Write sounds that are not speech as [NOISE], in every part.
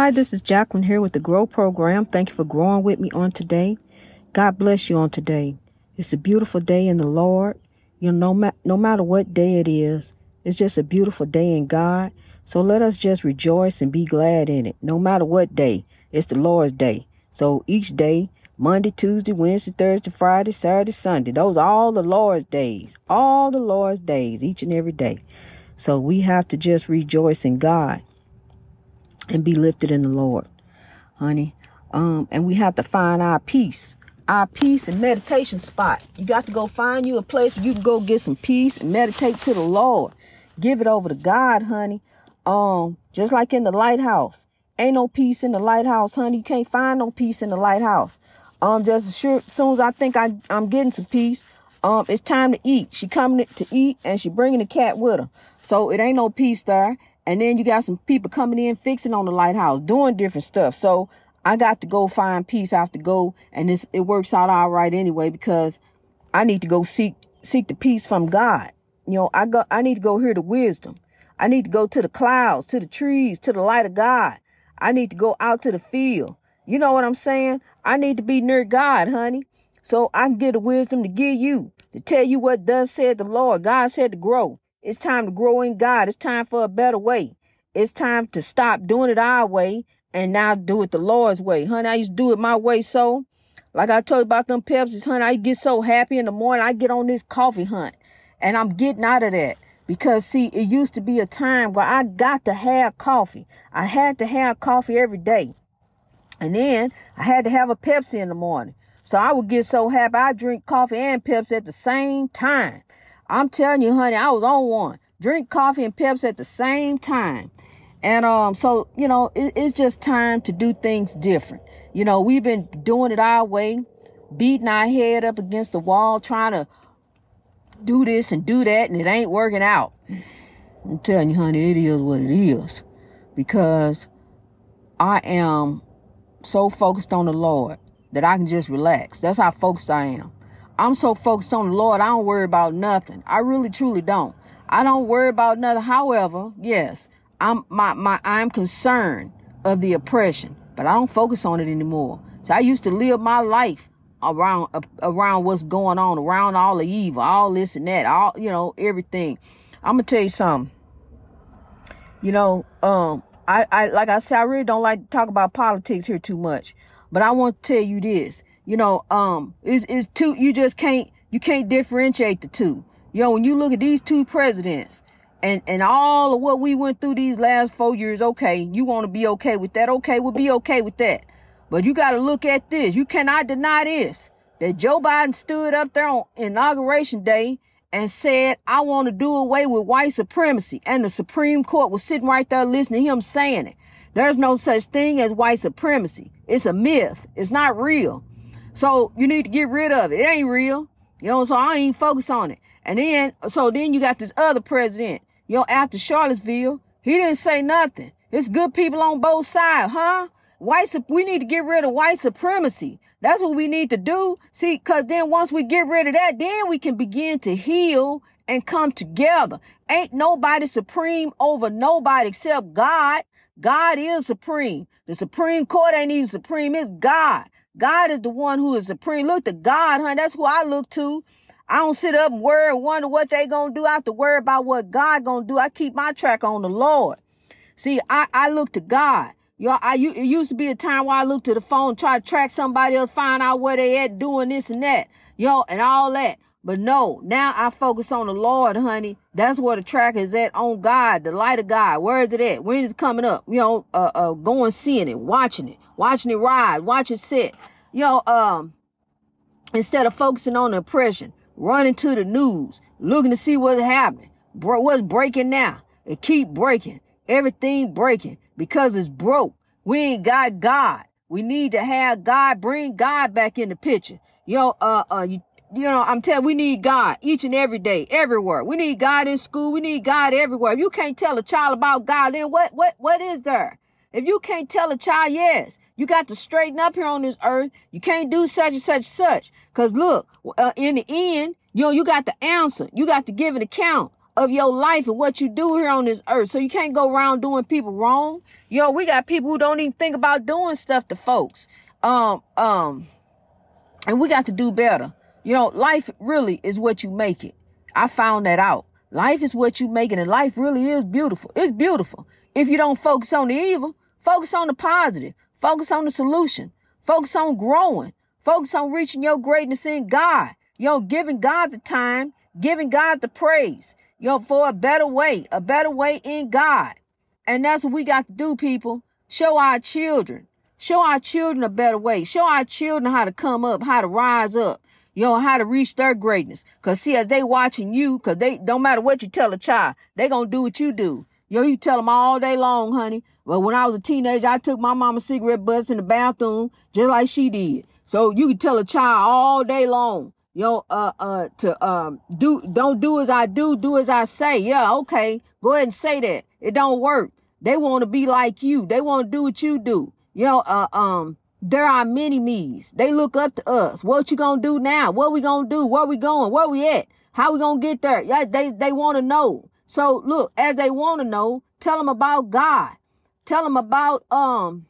Hi, this is Jacqueline here with the Grow Program. Thank you for growing with me on today. God bless you on today. It's a beautiful day in the Lord. You know, no, ma- no matter what day it is, it's just a beautiful day in God. So let us just rejoice and be glad in it. No matter what day, it's the Lord's day. So each day, Monday, Tuesday, Wednesday, Thursday, Friday, Saturday, Sunday, those are all the Lord's days. All the Lord's days, each and every day. So we have to just rejoice in God and be lifted in the Lord, honey. Um, and we have to find our peace, our peace and meditation spot. You got to go find you a place where you can go get some peace and meditate to the Lord. Give it over to God, honey. Um, just like in the lighthouse. Ain't no peace in the lighthouse, honey. You can't find no peace in the lighthouse. Um, just as sure, as soon as I think I, I'm getting some peace, um, it's time to eat. She coming to eat and she bringing the cat with her. So it ain't no peace there. And then you got some people coming in fixing on the lighthouse, doing different stuff. So I got to go find peace. I have to go, and this it works out all right anyway because I need to go seek seek the peace from God. You know, I go I need to go hear the wisdom. I need to go to the clouds, to the trees, to the light of God. I need to go out to the field. You know what I'm saying? I need to be near God, honey. So I can get the wisdom to give you, to tell you what does said the Lord. God said to grow. It's time to grow in God. It's time for a better way. It's time to stop doing it our way and now do it the Lord's way. Honey, I used to do it my way so. Like I told you about them Pepsis, honey, I get so happy in the morning. I get on this coffee hunt and I'm getting out of that. Because see, it used to be a time where I got to have coffee. I had to have coffee every day. And then I had to have a Pepsi in the morning. So I would get so happy I drink coffee and Pepsi at the same time. I'm telling you, honey, I was on one. Drink coffee and Pepsi at the same time. And um, so you know, it, it's just time to do things different. You know, we've been doing it our way, beating our head up against the wall, trying to do this and do that, and it ain't working out. I'm telling you, honey, it is what it is. Because I am so focused on the Lord that I can just relax. That's how focused I am. I'm so focused on the Lord, I don't worry about nothing. I really truly don't. I don't worry about nothing. However, yes, I'm my my I'm concerned of the oppression, but I don't focus on it anymore. So I used to live my life around uh, around what's going on, around all the evil, all this and that, all you know, everything. I'm gonna tell you something. You know, um, I, I like I said, I really don't like to talk about politics here too much, but I want to tell you this you know, um, is is two. You just can't you can't differentiate the two. You know, when you look at these two presidents and and all of what we went through these last four years, okay, you want to be okay with that? Okay, we'll be okay with that. But you got to look at this. You cannot deny this that Joe Biden stood up there on inauguration day and said, I want to do away with white supremacy. And the Supreme Court was sitting right there listening to him saying it. There's no such thing as white supremacy. It's a myth. It's not real. So you need to get rid of it. It ain't real. You know, so I ain't focus on it. And then, so then you got this other president, you know, after Charlottesville, he didn't say nothing. It's good people on both sides, huh? White, we need to get rid of white supremacy. That's what we need to do. See, cause then once we get rid of that, then we can begin to heal and come together. Ain't nobody supreme over nobody except God. God is supreme. The Supreme Court ain't even supreme. It's God. God is the one who is supreme. Look to God, honey. That's who I look to. I don't sit up and worry and wonder what they gonna do. I have to worry about what God gonna do. I keep my track on the Lord. See, I, I look to God. Y'all, I it used to be a time where I looked to the phone, try to track somebody else, find out where they at, doing this and that, know, and all that. But no, now I focus on the Lord, honey. That's where the track is at on God, the light of God. Where is it at? When is it coming up? You know, uh, uh, going seeing it, watching it, watching it ride, watch it sit. You know, um, instead of focusing on the oppression, running to the news, looking to see what's happening, bro, what's breaking now. It keep breaking, everything breaking because it's broke. We ain't got God. We need to have God, bring God back in the picture. You know, uh, uh, you, you know, I'm telling we need God each and every day, everywhere. We need God in school. We need God everywhere. If you can't tell a child about God, then what, what, what is there? If you can't tell a child, yes, you got to straighten up here on this earth. You can't do such and such and such. Cause look, uh, in the end, you know, you got to answer. You got to give an account of your life and what you do here on this earth. So you can't go around doing people wrong. You know, we got people who don't even think about doing stuff to folks. Um, um, and we got to do better. You know, life really is what you make it. I found that out. Life is what you make it, and life really is beautiful. It's beautiful. If you don't focus on the evil, focus on the positive, focus on the solution, focus on growing, focus on reaching your greatness in God. You know, giving God the time, giving God the praise, you know, for a better way, a better way in God. And that's what we got to do, people. Show our children, show our children a better way. Show our children how to come up, how to rise up, you know, how to reach their greatness. Cause see, as they watching you, cause they don't matter what you tell a child, they gonna do what you do. Yo, you tell them all day long, honey. Well, when I was a teenager, I took my mama cigarette butts in the bathroom just like she did. So you can tell a child all day long, yo, uh, uh, to, um, do, don't do as I do, do as I say. Yeah, okay. Go ahead and say that. It don't work. They want to be like you. They want to do what you do. You know, uh, um, there are many me's. They look up to us. What you gonna do now? What we gonna do? Where we going? Where we at? How we gonna get there? Yeah, they, they want to know. So look, as they want to know, tell them about God. Tell them about, um,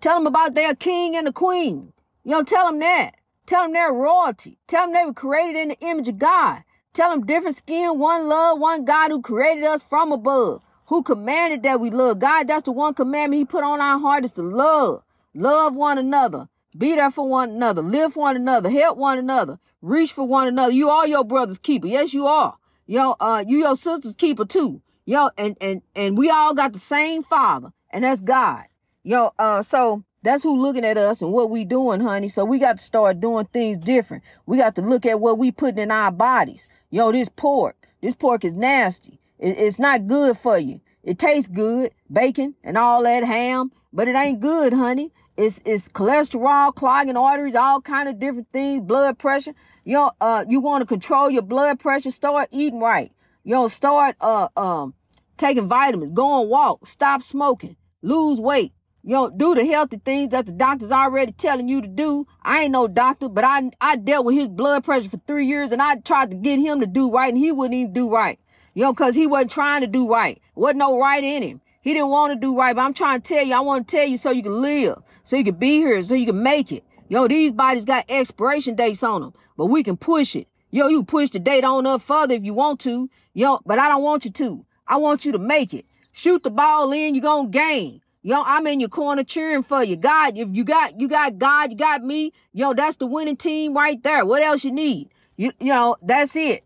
tell them about their king and the queen. You know, tell them that. Tell them their royalty. Tell them they were created in the image of God. Tell them different skin, one love, one God who created us from above, who commanded that we love. God, that's the one commandment he put on our heart is to love. Love one another. Be there for one another. Live for one another. Help one another. Reach for one another. You are your brother's keeper. Yes, you are. Yo, uh, you your sister's keeper too. Yo, and, and, and we all got the same father, and that's God. Yo, uh, so that's who looking at us and what we doing, honey. So we got to start doing things different. We got to look at what we putting in our bodies. Yo, this pork, this pork is nasty. It, it's not good for you. It tastes good, bacon and all that ham, but it ain't good, honey. It's, it's cholesterol, clogging arteries, all kind of different things, blood pressure. Yo, uh, you want to control your blood pressure, start eating right. You know, start, uh, um, taking vitamins, go on walk, stop smoking, lose weight. You know, do the healthy things that the doctor's already telling you to do. I ain't no doctor, but I, I dealt with his blood pressure for three years and I tried to get him to do right and he wouldn't even do right. You know, cause he wasn't trying to do right. Wasn't no right in him. He didn't want to do right, but I'm trying to tell you, I want to tell you so you can live, so you can be here, so you can make it. Yo, these bodies got expiration dates on them, but we can push it. Yo, you push the date on up further if you want to. Yo, but I don't want you to. I want you to make it. Shoot the ball in, you're gonna gain. Yo, I'm in your corner cheering for you. God, if you got you got God, you got me, yo, that's the winning team right there. What else you need? You you know, that's it.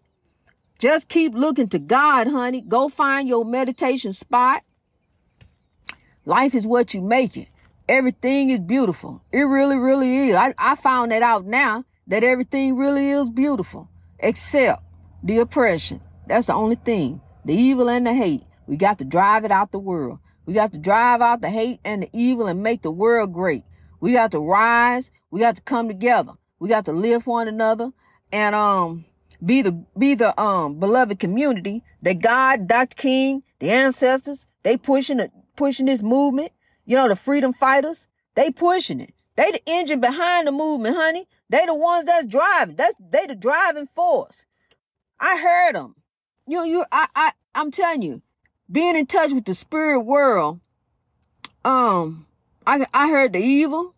Just keep looking to God, honey. Go find your meditation spot. Life is what you make it. Everything is beautiful. It really, really is. I, I found that out now that everything really is beautiful except the oppression. That's the only thing. The evil and the hate. We got to drive it out the world. We got to drive out the hate and the evil and make the world great. We got to rise. We got to come together. We got to live for one another and um be the be the um beloved community that God, Dr. King, the ancestors, they pushing it, pushing this movement. You know, the freedom fighters, they pushing it. They the engine behind the movement, honey. They the ones that's driving. That's they the driving force. I heard them. You know, you I I I'm telling you, being in touch with the spirit world, um, I I heard the evil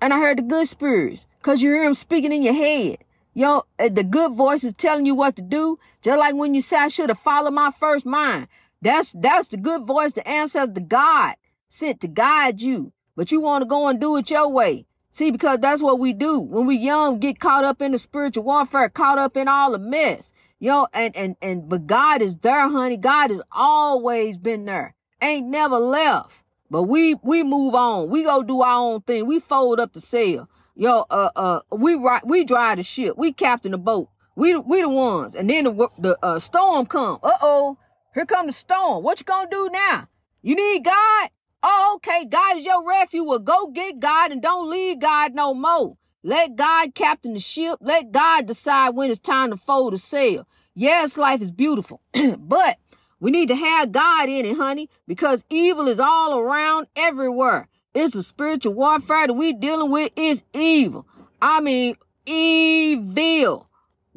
and I heard the good spirits. Cause you hear them speaking in your head. Yo, eh, the good voice is telling you what to do. Just like when you say I should have followed my first mind. That's that's the good voice, the ancestor, the God sent to guide you, but you want to go and do it your way. See, because that's what we do. When we young, get caught up in the spiritual warfare, caught up in all the mess. You know, and, and, and, but God is there, honey. God has always been there. Ain't never left. But we, we move on. We go do our own thing. We fold up the sail. Yo, uh, uh, we ride, we drive the ship. We captain the boat. We, we the ones. And then the, the, uh, storm come. Uh-oh. Here come the storm. What you gonna do now? You need God? Oh, okay. God is your refuge. Well, go get God and don't leave God no more. Let God captain the ship. Let God decide when it's time to fold the sail. Yes, life is beautiful, [CLEARS THROAT] but we need to have God in it, honey, because evil is all around everywhere. It's a spiritual warfare that we dealing with is evil. I mean, evil.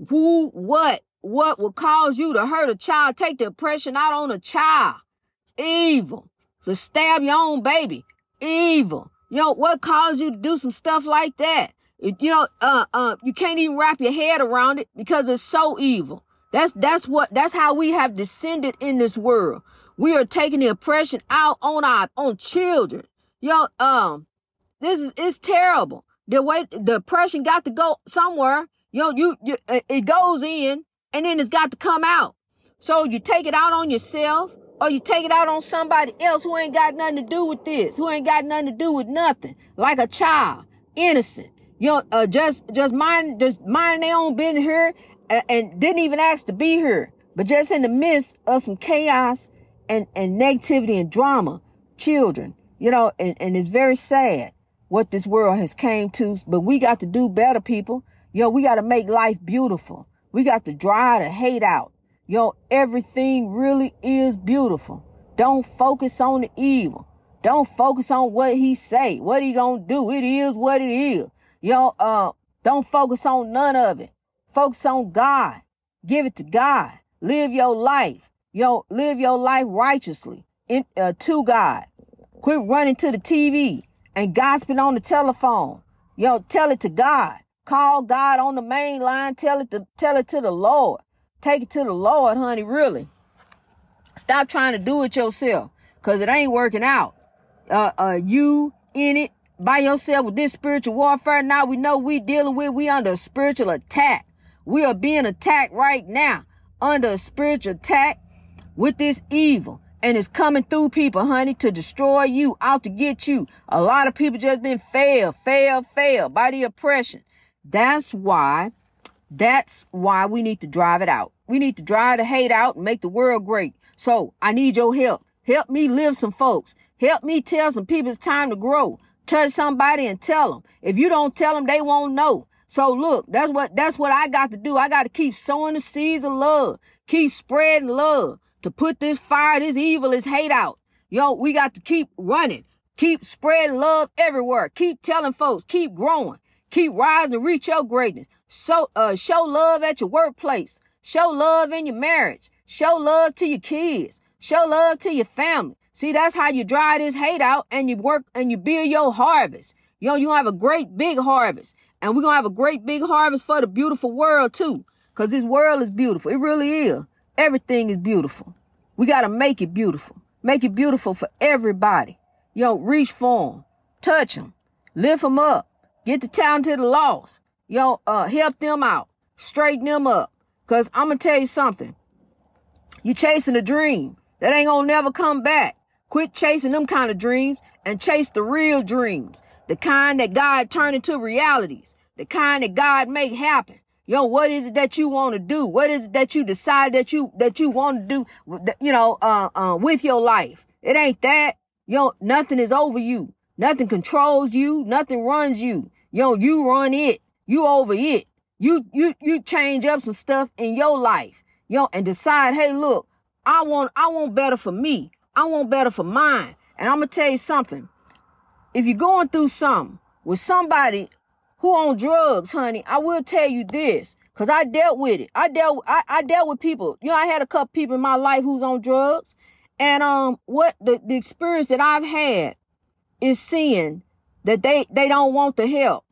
Who, what? what will cause you to hurt a child, take the oppression out on a child. Evil. To stab your own baby. Evil. You know, what caused you to do some stuff like that? you know, uh, uh, you can't even wrap your head around it because it's so evil. That's, that's what, that's how we have descended in this world. We are taking the oppression out on our, on children. Yo, um, this is, it's terrible. The way the oppression got to go somewhere. Yo, you, you, it goes in and then it's got to come out. So you take it out on yourself or you take it out on somebody else who ain't got nothing to do with this, who ain't got nothing to do with nothing, like a child, innocent. You know, uh, just, just mind, just mind their own business here and, and didn't even ask to be here. But just in the midst of some chaos and, and negativity and drama, children, you know, and, and it's very sad what this world has came to, but we got to do better, people. You know, we got to make life beautiful. We got to dry the hate out. Yo, everything really is beautiful. Don't focus on the evil. Don't focus on what he say, what he gonna do. It is what it is. Yo, uh, don't focus on none of it. Focus on God. Give it to God. Live your life. Yo, live your life righteously in, uh, to God. Quit running to the TV and gossiping on the telephone. Yo, tell it to God. Call God on the main line. Tell it to tell it to the Lord. Take it to the Lord, honey. Really. Stop trying to do it yourself, cause it ain't working out. Uh, uh, you in it by yourself with this spiritual warfare. Now we know we dealing with. We under a spiritual attack. We are being attacked right now under a spiritual attack with this evil and it's coming through people, honey, to destroy you, out to get you. A lot of people just been failed, failed, failed by the oppression. That's why, that's why we need to drive it out. We need to drive the hate out and make the world great. So I need your help. Help me live some folks. Help me tell some people it's time to grow. Touch somebody and tell them. If you don't tell them, they won't know. So look, that's what, that's what I got to do. I got to keep sowing the seeds of love. Keep spreading love to put this fire, this evil, this hate out. Yo, we got to keep running. Keep spreading love everywhere. Keep telling folks. Keep growing. Keep rising to reach your greatness. So, uh, show love at your workplace. Show love in your marriage. Show love to your kids. Show love to your family. See, that's how you dry this hate out and you work and you build your harvest. Yo, you gonna have a great big harvest. And we're going to have a great big harvest for the beautiful world too. Cause this world is beautiful. It really is. Everything is beautiful. We got to make it beautiful. Make it beautiful for everybody. Yo, reach for them. Touch them. Lift them up. Get the talented the lost. Yo, uh, help them out. Straighten them up. Cause I'm gonna tell you something. You chasing a dream that ain't gonna never come back. Quit chasing them kind of dreams and chase the real dreams. The kind that God turn into realities. The kind that God make happen. Yo, what is it that you want to do? What is it that you decide that you, that you want to do, you know, uh, uh, with your life? It ain't that. Yo, nothing is over you. Nothing controls you. Nothing runs you. Yo, you run it. You over it. You, you, you change up some stuff in your life. Yo, and decide, hey, look, I want, I want better for me. I want better for mine. And I'm to tell you something. If you're going through something with somebody who on drugs, honey, I will tell you this. Cause I dealt with it. I dealt, I, I dealt with people. You know, I had a couple people in my life who's on drugs. And, um, what the, the experience that I've had is seeing that they, they don't want the help.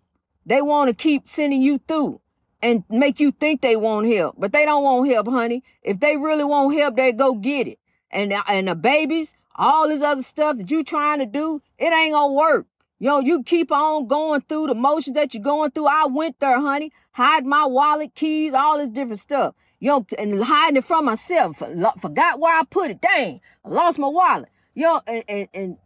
They want to keep sending you through and make you think they want help, but they don't want help, honey. If they really want help, they go get it. And, and the babies, all this other stuff that you trying to do, it ain't gonna work. Yo, you keep on going through the motions that you're going through. I went there, honey. Hide my wallet, keys, all this different stuff. Yo, and hiding it from myself. Forgot where I put it. Dang, I lost my wallet. Yo, and, and, and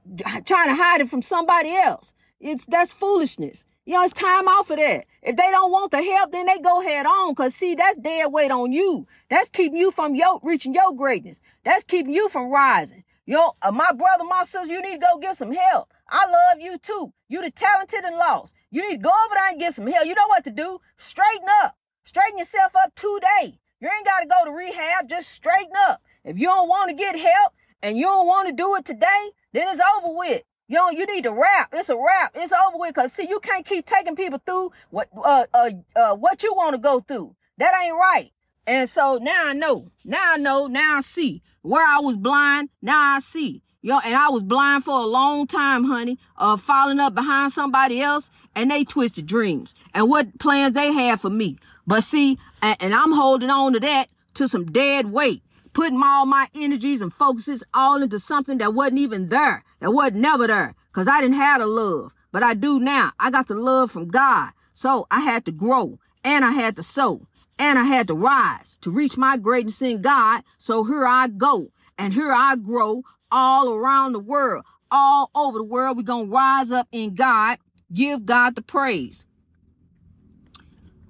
trying to hide it from somebody else. It's, that's foolishness. You know, it's time out for that. If they don't want the help, then they go head on. Cause see, that's dead weight on you. That's keeping you from your, reaching your greatness. That's keeping you from rising. Yo, uh, my brother, my sister, you need to go get some help. I love you too. You the talented and lost. You need to go over there and get some help. You know what to do. Straighten up. Straighten yourself up today. You ain't got to go to rehab. Just straighten up. If you don't want to get help and you don't want to do it today, then it's over with. Know, you need to rap. It's a rap. It's over with. Cause see, you can't keep taking people through what, uh, uh, uh, what you want to go through. That ain't right. And so now I know. Now I know. Now I see. Where I was blind, now I see. Yo, and I was blind for a long time, honey, uh, falling up behind somebody else and they twisted dreams and what plans they had for me. But see, and, and I'm holding on to that to some dead weight, putting all my energies and focuses all into something that wasn't even there, that wasn't never there, because I didn't have the love. But I do now. I got the love from God. So I had to grow and I had to sow and I had to rise to reach my greatness in God. So here I go and here I grow all around the world, all over the world. We're going to rise up in God, give God the praise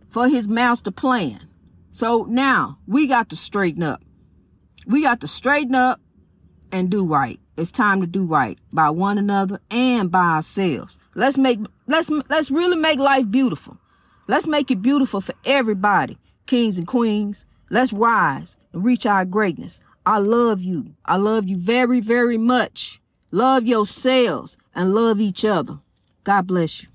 for his master plan. So now we got to straighten up. We got to straighten up and do right. It's time to do right by one another and by ourselves. Let's make let's let's really make life beautiful. Let's make it beautiful for everybody, kings and queens. Let's rise and reach our greatness. I love you. I love you very, very much. Love yourselves and love each other. God bless you.